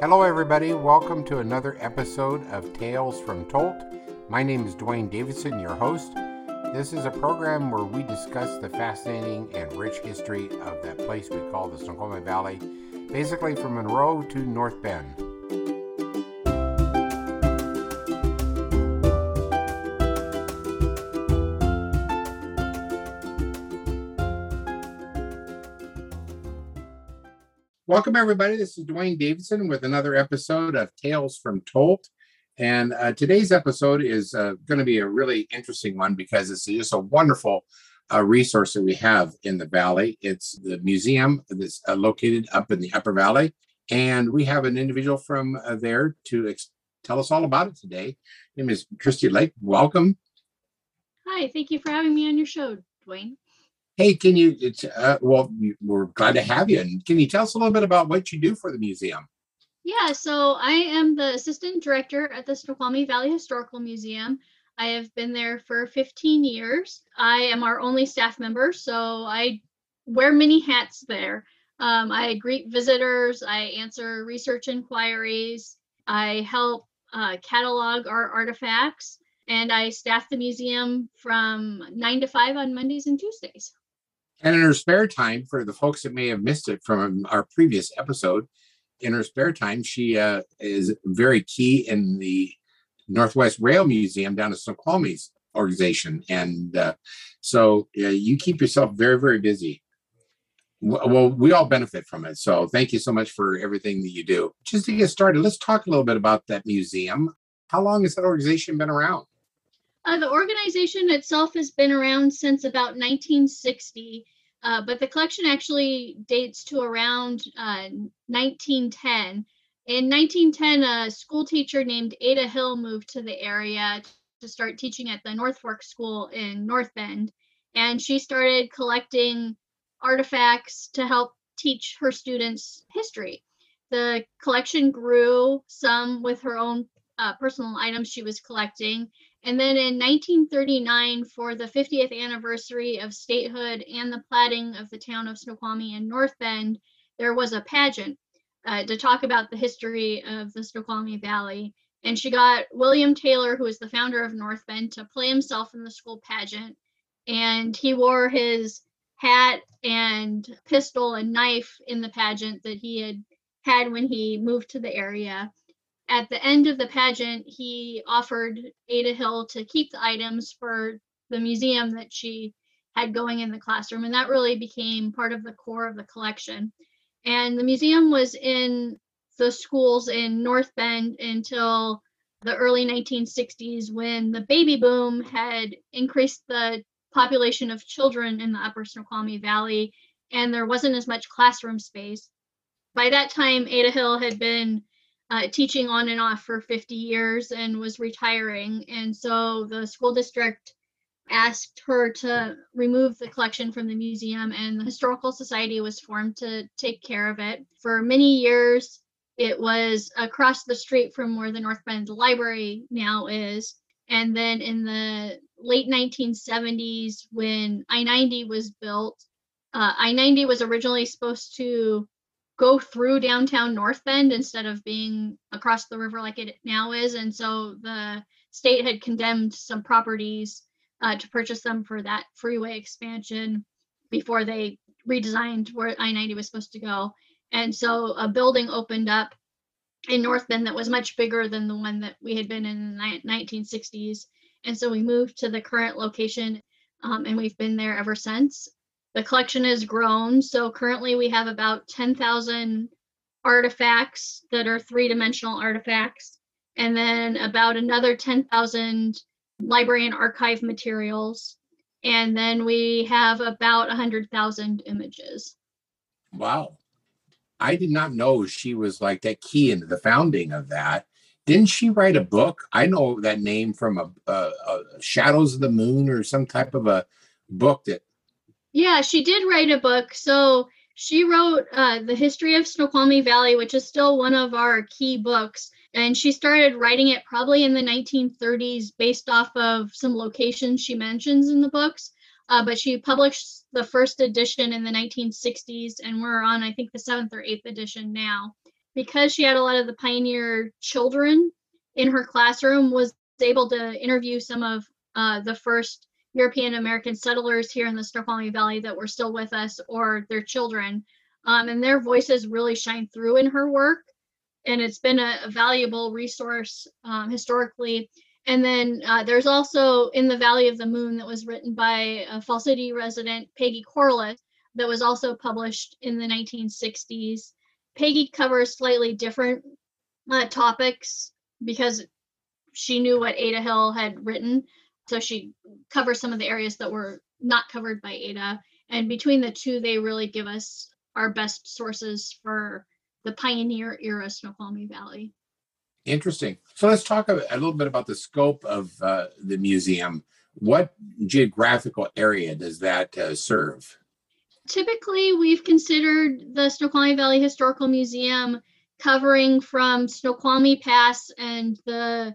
Hello, everybody. Welcome to another episode of Tales from Tolt. My name is Dwayne Davidson, your host. This is a program where we discuss the fascinating and rich history of that place we call the Snoqualmie Valley, basically from Monroe to North Bend. Welcome, everybody. This is Dwayne Davidson with another episode of Tales from Tolt. And uh, today's episode is uh, going to be a really interesting one because it's just a wonderful uh, resource that we have in the valley. It's the museum that's uh, located up in the Upper Valley. And we have an individual from uh, there to ex- tell us all about it today. Her name is Christy Lake. Welcome. Hi, thank you for having me on your show, Dwayne. Hey, can you? Uh, well, we're glad to have you. And can you tell us a little bit about what you do for the museum? Yeah, so I am the assistant director at the Snoqualmie Valley Historical Museum. I have been there for 15 years. I am our only staff member, so I wear many hats there. Um, I greet visitors, I answer research inquiries, I help uh, catalog our artifacts, and I staff the museum from 9 to 5 on Mondays and Tuesdays. And in her spare time, for the folks that may have missed it from our previous episode, in her spare time, she uh, is very key in the Northwest Rail Museum down at Snoqualmie's organization. And uh, so uh, you keep yourself very, very busy. Well, we all benefit from it. So thank you so much for everything that you do. Just to get started, let's talk a little bit about that museum. How long has that organization been around? Uh, the organization itself has been around since about 1960, uh, but the collection actually dates to around uh, 1910. In 1910, a school teacher named Ada Hill moved to the area to start teaching at the North Fork School in North Bend, and she started collecting artifacts to help teach her students history. The collection grew, some with her own uh, personal items she was collecting, and then in 1939, for the 50th anniversary of statehood and the platting of the town of Snoqualmie and North Bend, there was a pageant uh, to talk about the history of the Snoqualmie Valley. And she got William Taylor, who is the founder of North Bend, to play himself in the school pageant. And he wore his hat and pistol and knife in the pageant that he had had when he moved to the area at the end of the pageant, he offered Ada Hill to keep the items for the museum that she had going in the classroom. And that really became part of the core of the collection. And the museum was in the schools in North Bend until the early 1960s when the baby boom had increased the population of children in the upper Snoqualmie Valley and there wasn't as much classroom space. By that time, Ada Hill had been uh, teaching on and off for 50 years and was retiring. And so the school district asked her to remove the collection from the museum, and the Historical Society was formed to take care of it. For many years, it was across the street from where the North Bend Library now is. And then in the late 1970s, when I 90 was built, uh, I 90 was originally supposed to go through downtown North Bend instead of being across the river like it now is. And so the state had condemned some properties uh, to purchase them for that freeway expansion before they redesigned where I 90 was supposed to go. And so a building opened up in North Bend that was much bigger than the one that we had been in the 1960s. And so we moved to the current location um, and we've been there ever since the collection has grown. So currently we have about 10,000 artifacts that are three dimensional artifacts, and then about another 10,000 library and archive materials. And then we have about 100,000 images. Wow. I did not know she was like that key into the founding of that. Didn't she write a book? I know that name from a, a, a Shadows of the Moon or some type of a book that yeah, she did write a book. So she wrote uh, The History of Snoqualmie Valley, which is still one of our key books. And she started writing it probably in the 1930s based off of some locations she mentions in the books. Uh, but she published the first edition in the 1960s, and we're on, I think, the seventh or eighth edition now. because she had a lot of the pioneer children in her classroom, was able to interview some of uh, the first European American settlers here in the Snoqualmie Valley that were still with us or their children. Um, and their voices really shine through in her work. And it's been a, a valuable resource um, historically. And then uh, there's also In the Valley of the Moon that was written by a Fall City resident, Peggy Corliss, that was also published in the 1960s. Peggy covers slightly different uh, topics because she knew what Ada Hill had written. So she covers some of the areas that were not covered by Ada. And between the two, they really give us our best sources for the pioneer era Snoqualmie Valley. Interesting. So let's talk a, a little bit about the scope of uh, the museum. What geographical area does that uh, serve? Typically, we've considered the Snoqualmie Valley Historical Museum covering from Snoqualmie Pass and the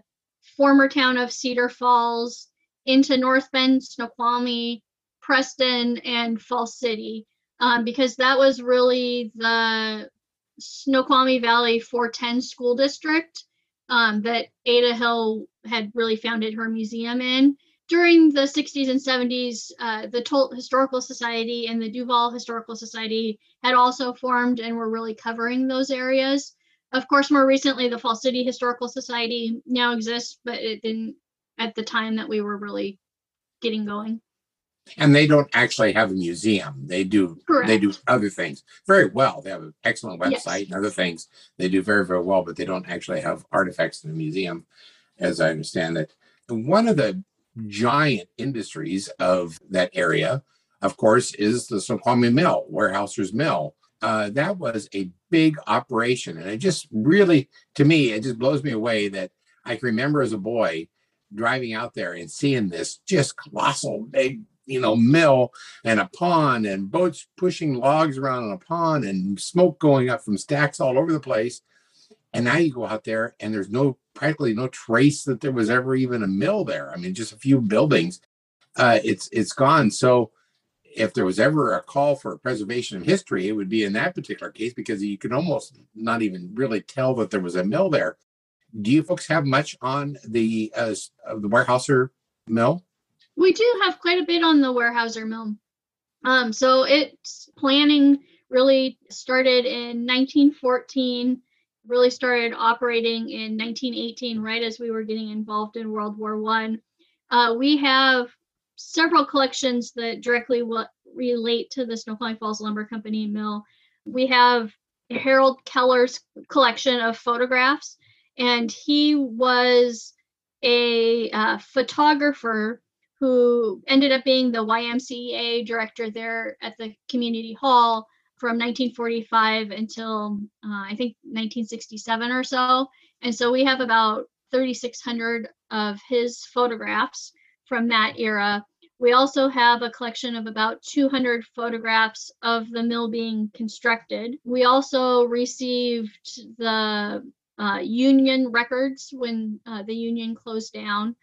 former town of Cedar Falls into North Bend, Snoqualmie, Preston, and Fall City, um, because that was really the Snoqualmie Valley 410 school district um, that Ada Hill had really founded her museum in. During the 60s and 70s, uh, the Tolt Historical Society and the Duvall Historical Society had also formed and were really covering those areas. Of course, more recently, the Fall City Historical Society now exists, but it didn't at the time that we were really getting going. And they don't actually have a museum. They do Correct. they do other things very well. They have an excellent Yes. website and other things. They do very, very well, but they don't actually have artifacts in the museum, as I understand it. And one of the giant industries of that area, of course, is the Snoqualmie Mill, Weyerhaeuser's Mill. Uh, that was a big operation. And it just really, to me, it just blows me away that I can remember as a boy driving out there and seeing this just colossal big, you know, mill and a pond and boats pushing logs around in a pond and smoke going up from stacks all over the place. And now you go out there and there's no practically no trace that there was ever even a mill there. I mean, just a few buildings. Uh, it's it's gone. So if there was ever a call for preservation of history, it would be in that particular case because you could almost not even really tell that there was a mill there. Do you folks have much on the uh, the Weyerhaeuser mill? We do have quite a bit on the Weyerhaeuser Mill. Um, so its planning really started in 1914, really started operating in 1918, right as we were getting involved in World War One. Uh, we have several collections that directly relate to the Snoqualmie Falls Lumber Company mill. We have Harold Keller's collection of photographs, and he was a uh, photographer who ended up being the YMCA director there at the community hall from 1945 until uh, I think 1967 or so. And so we have about 3,600 of his photographs from that era. We also have a collection of about 200 photographs of the mill being constructed. We also received the uh, union records when uh, the union closed down.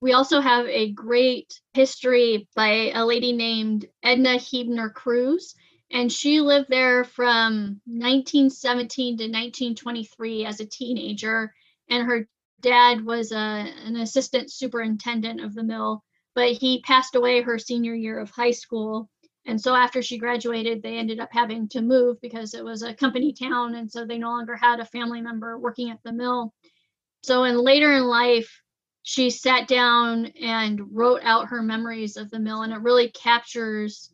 We also have a great history by a lady named Edna Hebner Cruz, and she lived there from 1917 to 1923 as a teenager. And her dad was a, an assistant superintendent of the mill, but he passed away her senior year of high school. And so after she graduated, they ended up having to move because it was a company town. And so they no longer had a family member working at the mill. So in later in life, she sat down and wrote out her memories of the mill, and it really captures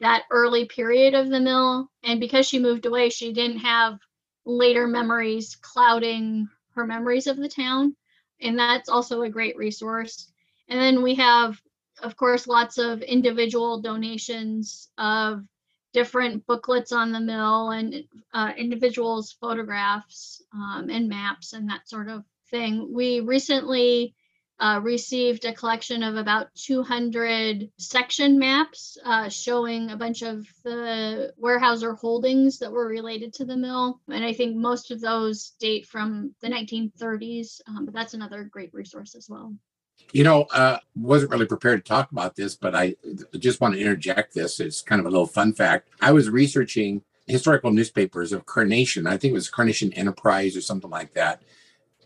that early period of the mill. And because she moved away, she didn't have later memories clouding her memories of the town. And that's also a great resource. And then we have, of course, lots of individual donations of different booklets on the mill and uh, individuals' photographs um, and maps and that sort of thing. We recently uh, received a collection of about 200 section maps uh, showing a bunch of the Weyerhaeuser holdings that were related to the mill. And I think most of those date from the 1930s, um, but that's another great resource as well. You know, uh, wasn't really prepared to talk about this, but I just want to interject this. It's kind of a little fun fact. I was researching historical newspapers of Carnation. I think it was Carnation Enterprise or something like that,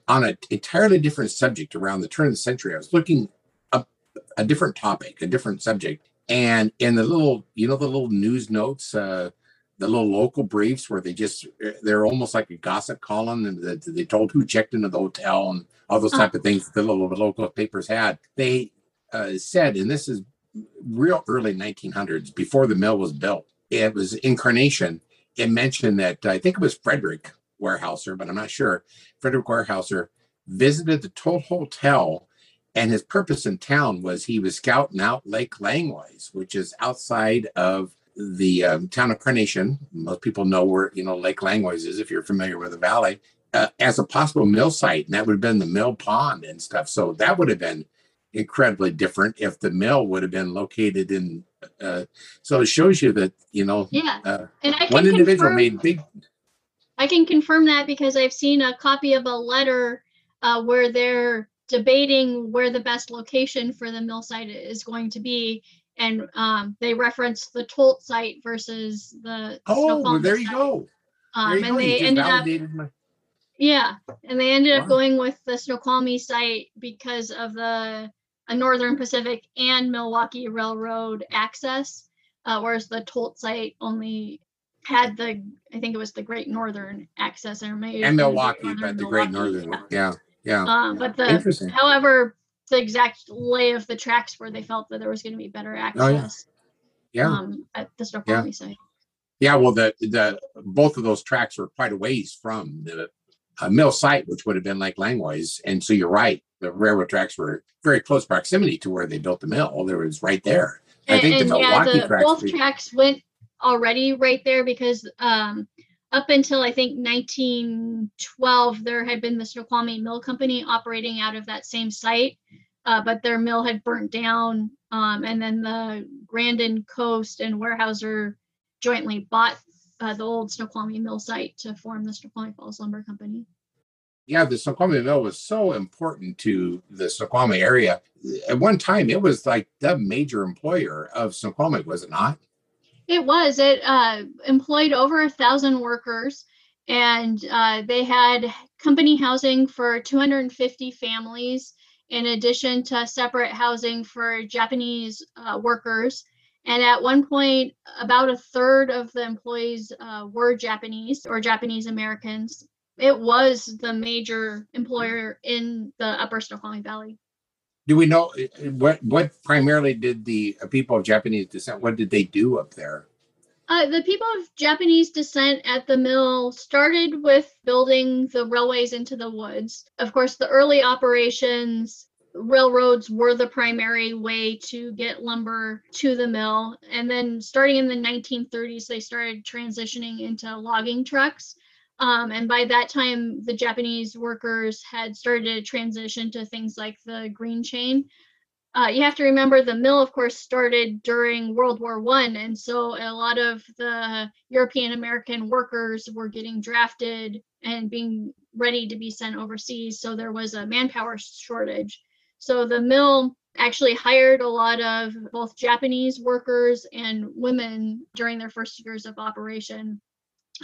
on an entirely different subject around the turn of the century. I was looking up a different topic, a different subject, and in the little, you know, the little news notes, uh, the little local briefs where they just they're almost like a gossip column, and they, they told who checked into the hotel and all those type of things that the little local papers had. They uh, said, and this is real early 1900s, before the mill was built. It was incarnation. It mentioned that I think it was Frederick Weyerhaeuser, but I'm not sure. Frederick Weyerhaeuser visited the Tolt Hotel, and his purpose in town was he was scouting out Lake Langlois, which is outside of the um, town of Carnation. Most people know where you know Lake Langlois is if you're familiar with the valley. Uh, as a possible mill site, and that would have been the mill pond and stuff. So that would have been incredibly different if the mill would have been located in. Uh, so it shows you that you know, Yeah, uh, and I can one individual confirm- made big. I can confirm that because I've seen a copy of a letter uh, where they're debating where the best location for the mill site is going to be. And um, they reference the Tolt site versus the. Oh, well, there you site. go. Um, you and go. They ended up, my. yeah, and they ended up going with the Snoqualmie site because of the uh, Northern Pacific and Milwaukee Railroad access, uh, whereas the Tolt site only had the, I think it was the Great Northern access or maybe. And Milwaukee, but the Great Northern. yeah. Yeah, yeah. Um, but the, however, the exact lay of the tracks where they felt that there was going to be better access. Oh, Yeah. Um, at the Snoqualmie site. Yeah, well, the the both of those tracks were quite a ways from the uh, mill site, which would have been Lake Langlois. And so you're right, the railroad tracks were very close proximity to where they built the mill. There was right there. I And, think the and yeah, Milwaukee the, tracks. both tracks went already right there because um, up until I think 1912, there had been the Snoqualmie Mill Company operating out of that same site, uh, but their mill had burnt down. Um, and then the Grandin Coast and Weyerhaeuser jointly bought uh, the old Snoqualmie Mill site to form the Snoqualmie Falls Lumber Company. yeah, the Snoqualmie Mill was so important to the Snoqualmie area. At one time, it was like the major employer of Snoqualmie, was it not? It was. It uh, employed over a thousand workers, and uh, they had company housing for 250 families, in addition to separate housing for Japanese uh, workers. And at one point, about a third of the employees uh, were Japanese or Japanese Americans. It was the major employer in the Upper Snoqualmie Valley. Do we know uh, what what primarily did the uh, people of Japanese descent? What did they do up there? Uh, the people of Japanese descent at the mill started with building the railways into the woods. Of course, the early operations, railroads were the primary way to get lumber to the mill. And then starting in the 1930s, they started transitioning into logging trucks. Um, and by that time, the Japanese workers had started to transition to things like the green chain, uh, you have to remember the mill, of course, started during World War One, and so a lot of the European American workers were getting drafted and being ready to be sent overseas. So there was a manpower shortage. So the mill actually hired a lot of both Japanese workers and women during their first years of operation.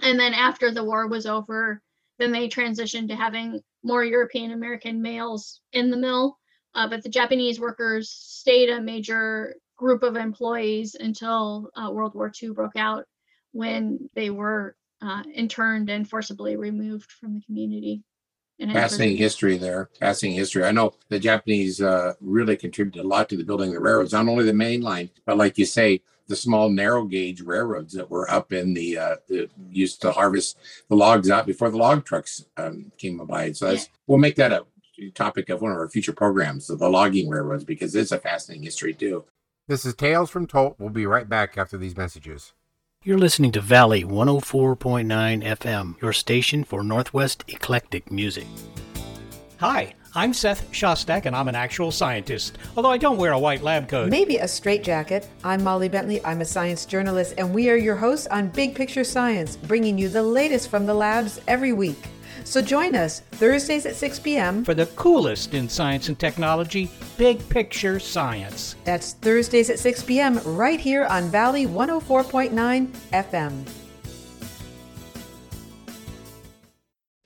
And then after the war was over, then they transitioned to having more European American males in the mill. Uh, but the Japanese workers stayed a major group of employees until uh, World War II broke out, when they were uh, interned and forcibly removed from the community. and Fascinating history there. Fascinating history. I know the Japanese uh, really contributed a lot to the building of the railroads, not only the main line, but like you say, the small narrow gauge railroads that were up in the uh, that used to harvest the logs out before the log trucks um, came by. So that's, we'll make that a topic of one of our future programs of the logging railroads because it's a fascinating history too. This is Tales from Tolt. We'll be right back after these messages. You're listening to Valley 104.9 FM, your station for Northwest eclectic music. Hi, I'm Seth Shostak, and I'm an actual scientist, although I don't wear a white lab coat. Maybe a straitjacket. I'm Molly Bentley. I'm a science journalist, and we are your hosts on Big Picture Science, bringing you the latest from the labs every week. So join us Thursdays at 6 p.m. For the coolest in science and technology, big picture science. That's Thursdays at 6 p.m. right here on Valley 104.9 FM.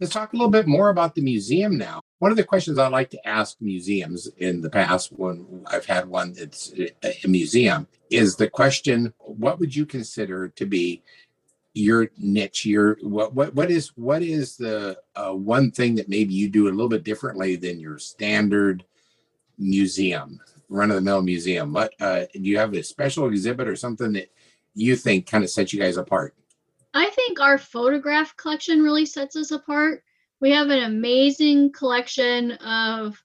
Let's talk a little bit more about the museum now. One of the questions I like to ask museums in the past, when I've had one that's a museum, is the question: What would you consider to be your niche? Your what what what is what is the uh, one thing that maybe you do a little bit differently than your standard museum, run of the mill museum? What uh, do you have a special exhibit or something that you think kind of sets you guys apart? I think our photograph collection really sets us apart we have an amazing collection of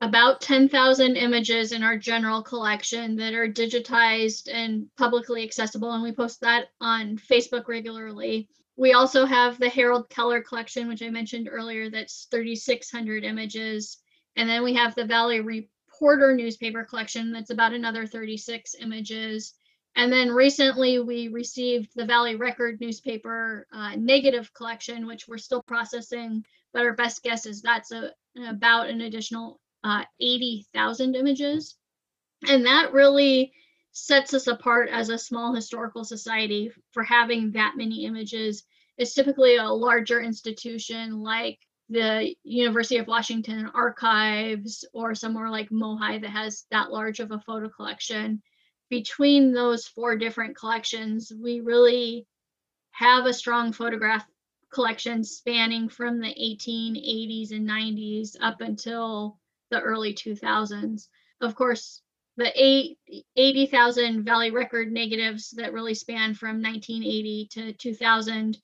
about 10,000 images in our general collection that are digitized and publicly accessible, and we post that on Facebook regularly. We also have the Harold Keller collection, which I mentioned earlier, that's 3,600 images. And then we have the Valley Reporter newspaper collection, that's about another 36 images. And then recently we received the Valley Record newspaper uh, negative collection, which we're still processing but our best guess is that's a, about an additional uh, 80,000 images. And that really sets us apart as a small historical society for having that many images. It's typically a larger institution like the University of Washington Archives or somewhere like MOHAI that has that large of a photo collection. Between those four different collections, we really have a strong photograph collections spanning from the 1880s and 90s up until the early 2000s. Of course, the 80,000 Valley Record negatives that really span from 1980 to 2000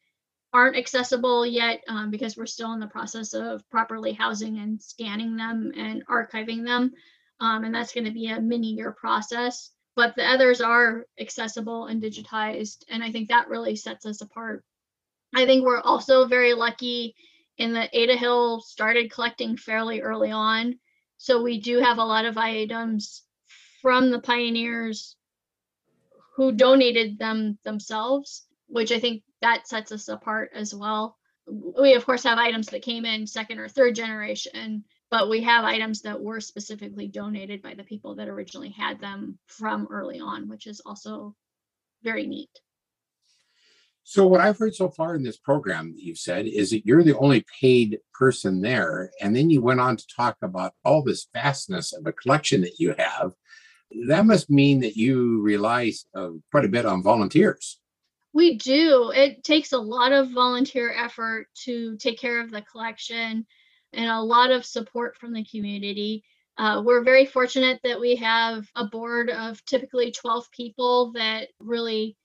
aren't accessible yet um, because we're still in the process of properly housing and scanning them and archiving them. Um, and that's going to be a many year process. But the others are accessible and digitized. And I think that really sets us apart. I think we're also very lucky in that Ada Hill started collecting fairly early on. So we do have a lot of items from the pioneers who donated them themselves, which I think that sets us apart as well. We, of course, have items that came in second or third generation, but we have items that were specifically donated by the people that originally had them from early on, which is also very neat. So what I've heard so far in this program that you've said is that you're the only paid person there, and then you went on to talk about all this vastness of a collection that you have. That must mean that you rely uh, quite a bit on volunteers. We do. It takes a lot of volunteer effort to take care of the collection and a lot of support from the community. Uh, we're very fortunate that we have a board of typically 12 people that really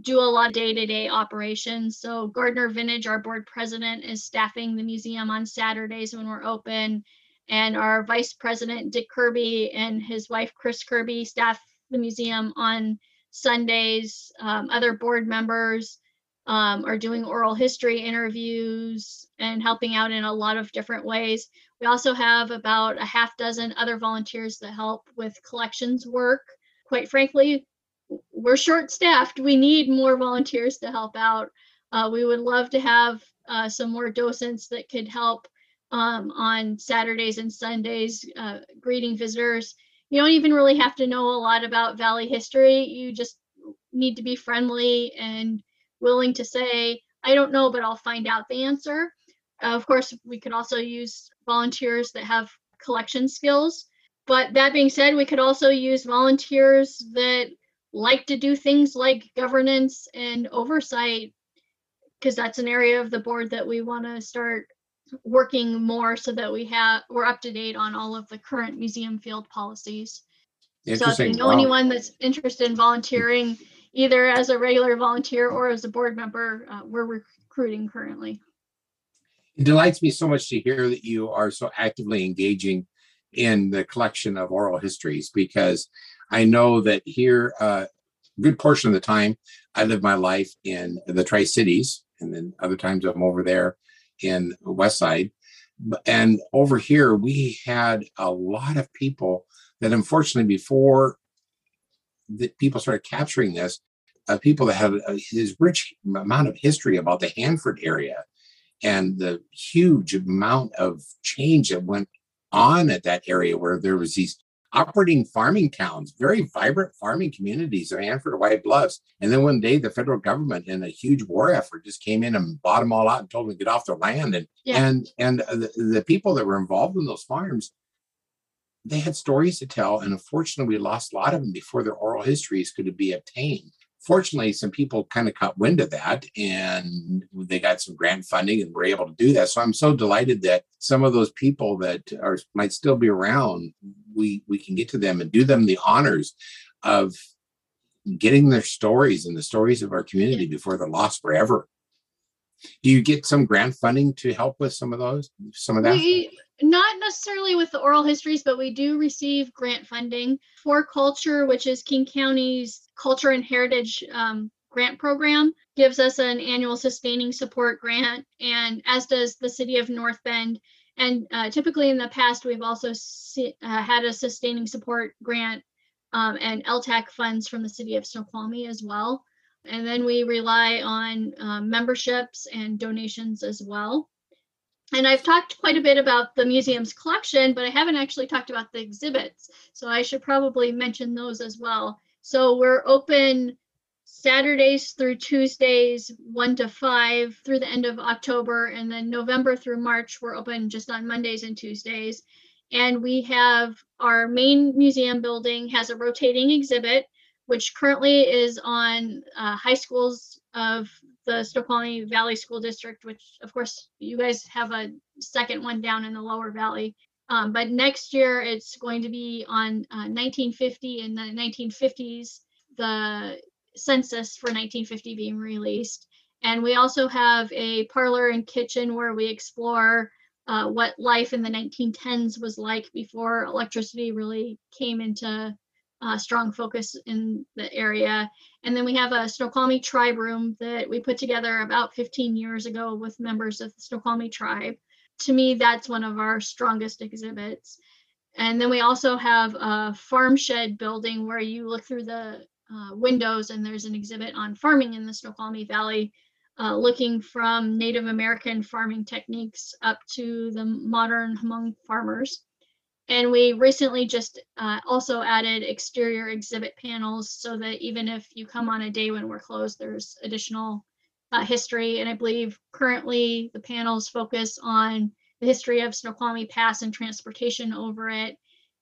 do a lot of day-to-day operations. So Gardiner Vinnedge, our board president, is staffing the museum on Saturdays when we're open. And our vice president, Dick Kirby, and his wife, Chris Kirby, staff the museum on Sundays. Um, other board members um, are doing oral history interviews and helping out in a lot of different ways. We also have about a half dozen other volunteers that help with collections work. Quite frankly, we're short staffed. We need more volunteers to help out. Uh, we would love to have uh, some more docents that could help um, on Saturdays and Sundays, uh, greeting visitors. You don't even really have to know a lot about Valley history. You just need to be friendly and willing to say, I don't know, but I'll find out the answer. of course, we could also use volunteers that have collection skills. But that being said, we could also use volunteers that like to do things like governance and oversight because that's an area of the board that we want to start working more so that we have we're up to date on all of the current museum field policies. So if you know wow. anyone that's interested in volunteering, either as a regular volunteer or as a board member, uh, we're recruiting currently. It delights me so much to hear that you are so actively engaging in the collection of oral histories because I know that here, uh, a good portion of the time, I live my life in the Tri Cities, and then other times I'm over there in West Side. And over here, we had a lot of people that, unfortunately, before the people started capturing this, uh, people that had this rich amount of history about the Hanford area and the huge amount of change that went on at that area where there was these operating farming towns, very vibrant farming communities of Hanford White Bluffs. And then one day the federal government in a huge war effort just came in and bought them all out and told them to get off their land. And Yeah. and and uh, the, the people that were involved in those farms, they had stories to tell. And unfortunately, we lost a lot of them before their oral histories could be obtained. Fortunately, some people kind of caught wind of that and they got some grant funding and were able to do that. So I'm so delighted that some of those people that are might still be around, we we can get to them and do them the honors of getting their stories and the stories of our community before they're lost forever. Do you get some grant funding to help with some of those, some of that? We, not necessarily with the oral histories, but we do receive grant funding 4Culture, which is King County's Culture and Heritage um, Grant Program, gives us an annual sustaining support grant, and as does the City of North Bend. And uh, typically in the past, we've also si- uh, had a sustaining support grant um, and LTAC funds from the City of Snoqualmie as well. And then we rely on um, memberships and donations as well. And I've talked quite a bit about the museum's collection, but I haven't actually talked about the exhibits. So I should probably mention those as well. So we're open Saturdays through Tuesdays, 1 to 5 through the end of October. And then November through March, we're open just on Mondays and Tuesdays. And we have our main museum building has a rotating exhibit, which currently is on uh, high schools of the Snoqualmie Valley School District, which of course you guys have a second one down in the lower valley. Um, but next year it's going to be on uh, 1950 and the 1950s, the census for 1950 being released. And we also have a parlor and kitchen where we explore uh, what life in the 1910s was like before electricity really came into uh, strong focus in the area. And then we have a Snoqualmie tribe room that we put together about 15 years ago with members of the Snoqualmie tribe. To me, that's one of our strongest exhibits. And then we also have a farm shed building where you look through the uh, windows and there's an exhibit on farming in the Snoqualmie Valley, uh, looking from Native American farming techniques up to the modern Hmong farmers. And we recently just uh, also added exterior exhibit panels so that even if you come on a day when we're closed, there's additional uh, history. And I believe currently the panels focus on the history of Snoqualmie Pass and transportation over it,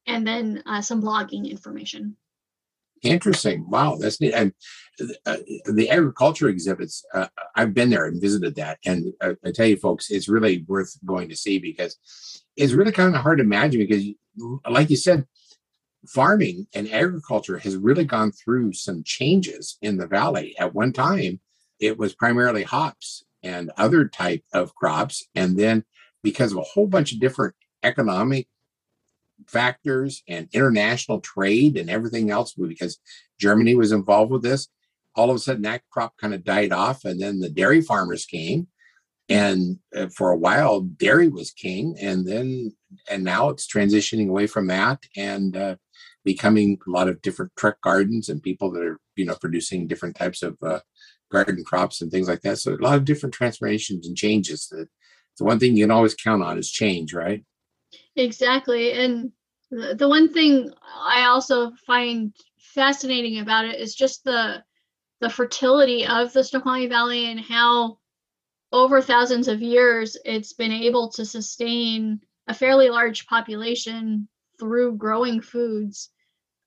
and then uh, some blogging information. Interesting. Wow, that's neat. And uh, the agriculture exhibits, uh, I've been there and visited that, and uh, I tell you, folks, it's really worth going to see because it's really kind of hard to imagine. Because, like you said, farming and agriculture has really gone through some changes in the valley. At one time, it was primarily hops and other type of crops, and then because of a whole bunch of different economic factors and international trade and everything else because Germany was involved with this. All of a sudden, that crop kind of died off, and then the dairy farmers came, and uh, for a while, dairy was king, and then and now it's transitioning away from that and uh, becoming a lot of different truck gardens and people that are you know producing different types of uh, garden crops and things like that. So a lot of different transformations and changes. That the one thing you can always count on is change, right? Exactly. And the, one thing I also find fascinating about it is just the the fertility of the Snoqualmie Valley and how over thousands of years it's been able to sustain a fairly large population through growing foods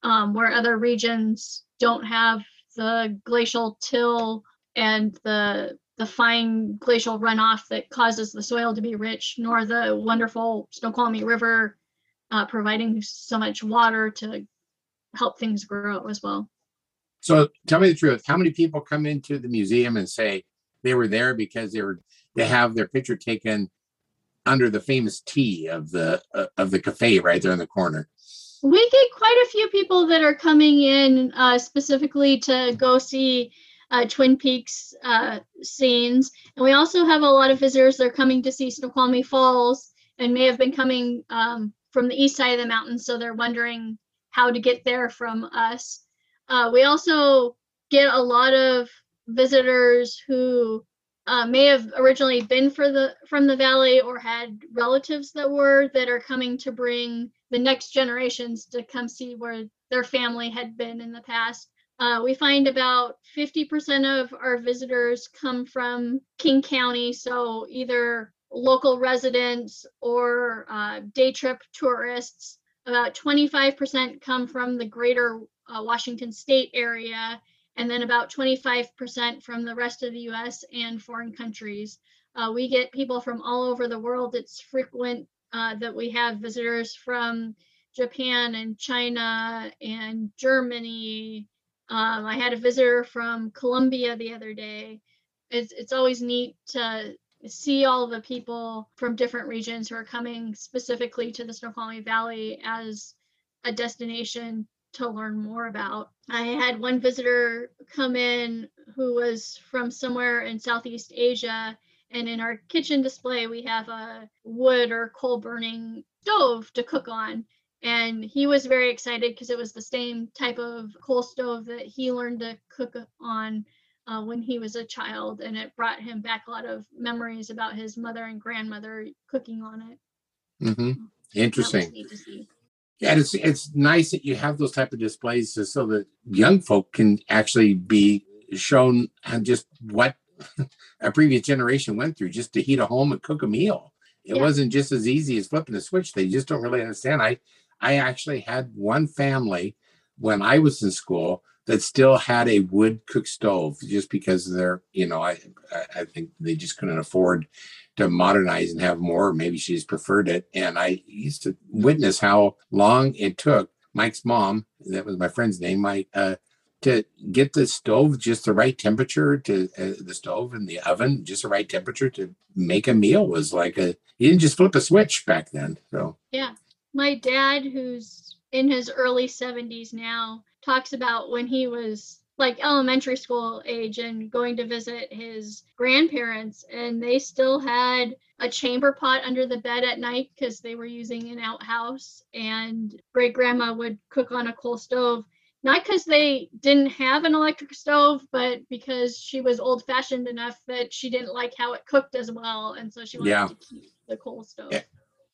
um, where other regions don't have the glacial till and the the fine glacial runoff that causes the soil to be rich, nor the wonderful Snoqualmie River uh, providing so much water to help things grow as well. So tell me the truth. How many people come into the museum and say they were there because they were they have their picture taken under the famous T of the uh, of the cafe right there in the corner? We get quite a few people that are coming in uh, specifically to go see uh, Twin Peaks uh, scenes, and we also have a lot of visitors that are coming to see Snoqualmie Falls and may have been coming um, from the east side of the mountain, so they're wondering how to get there from us. Uh, we also get a lot of visitors who uh, may have originally been for the from the valley or had relatives that were that are coming to bring the next generations to come see where their family had been in the past. Uh, we find about 50% of our visitors come from King County, so either local residents or uh, day trip tourists. About 25% come from the greater uh, Washington state area, and then about 25% from the rest of the US and foreign countries. Uh, we get people from all over the world. It's frequent uh, that we have visitors from Japan and China and Germany. Um, I had a visitor from Colombia the other day. It's, it's always neat to see all the people from different regions who are coming specifically to the Snoqualmie Valley as a destination to learn more about. I had one visitor come in who was from somewhere in Southeast Asia. And in our kitchen display, we have a wood or coal burning stove to cook on. And he was very excited because it was the same type of coal stove that he learned to cook on uh, when he was a child. And it brought him back a lot of memories about his mother and grandmother cooking on it. hmm Interesting. neat to see. Yeah, and it's it's nice that you have those type of displays so- so that young folk can actually be shown just what a previous generation went through just to heat a home and cook a meal. It Yeah. wasn't just as easy as flipping a switch. They just don't really understand. I I actually had one family when I was in school that still had a wood cook stove just because they're you know I I- think they just couldn't afford to modernize and have more. Maybe she just preferred it. And I used to witness how long it took Mike's mom, that was my friend's name, Mike, uh, to get the stove just the right temperature to uh, the stove and the oven, just the right temperature to make a meal was like a, you didn't just flip a switch back then. So, my dad who's in his early 70s now talks about when he was like elementary school age and going to visit his grandparents and they still had a chamber pot under the bed at night because they were using an outhouse and great grandma would cook on a coal stove not because they didn't have an electric stove but because she was old fashioned enough that she didn't like how it cooked as well and so she wanted Yeah. to keep the coal stove Yeah.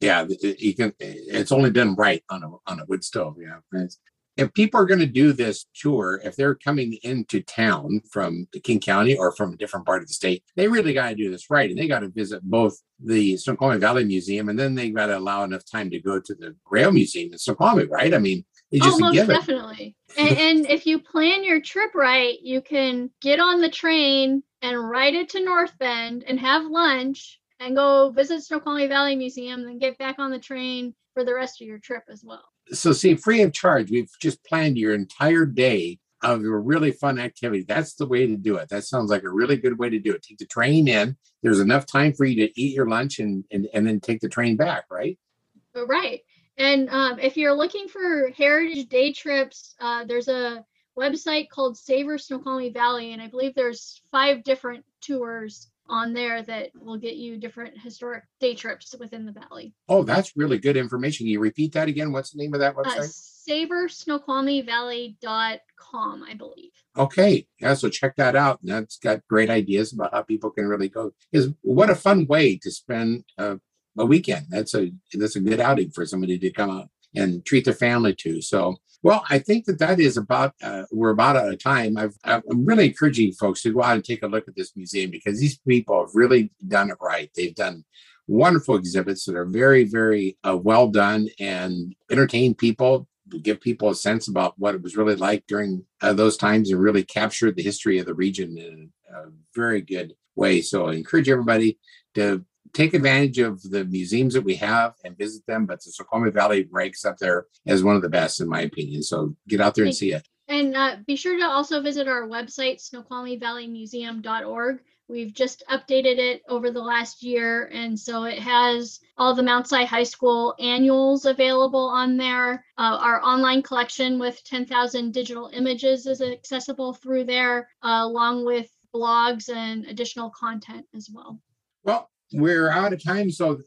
Yeah, it- it- you can, it's only done right on a, on a wood stove. Yeah. It's- if people are going to do this tour, if they're coming into town from King County or from a different part of the state, they really got to do this right. And they got to visit both the Snoqualmie Valley Museum and then they got to allow enough time to go to the Rail Museum in Snoqualmie, right? I mean, it's just oh, most definitely. and, and if you plan your trip right, you can get on the train and ride it to North Bend and have lunch and go visit Snoqualmie Valley Museum, then get back on the train for the rest of your trip as well. So, see, free of charge, we've just planned your entire day of a really fun activity. That's the way to do it. That sounds like a really good way to do it. Take the train in. There's enough time for you to eat your lunch and and, and then take the train back, right? Right. And um, if you're looking for heritage day trips, uh, there's a website called Savor Snoqualmie Valley, and I believe there's five different tours on there that will get you different historic day trips within the valley. Oh, that's really good information. Can you repeat that again? What's the name of that website? Uh, website? SavorSnoqualmieValley.com, I believe. Okay. Yeah, so check that out. That's got great ideas about how people can really go. Is what a fun way to spend a, a weekend. That's a that's a good outing for somebody to come out and treat their family to. So, well, I think that that is about uh, we're about out of time. I've, I'm really encouraging folks to go out and take a look at this museum because these people have really done it right. They've done wonderful exhibits that are very, very uh, well done and entertain people give people a sense about what it was really like during uh, those times and really capture the history of the region in a very good way. So I encourage everybody to take advantage of the museums that we have and visit them. But the Snoqualmie Valley ranks up there as one of the best, in my opinion. So get out there and see it. And uh, be sure to also visit our website, snoqualmievalleymuseum.org. We've just updated it over the last year. And so it has all the Mount Si High School annuals available on there. Uh, our online collection with 10,000 digital images is accessible through there, uh, along with blogs and additional content as well. Well, we're out of time. So,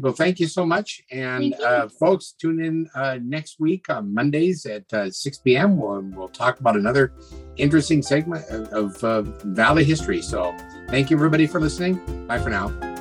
well, thank you so much. And uh, folks, tune in uh, next week on Mondays at uh, 6 p.m. We'll, we'll talk about another interesting segment of, of uh, Valley history. So, thank you, everybody, for listening. Bye for now.